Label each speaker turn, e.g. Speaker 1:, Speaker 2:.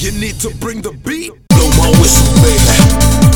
Speaker 1: You need to bring the beat. Blow my whistle, baby.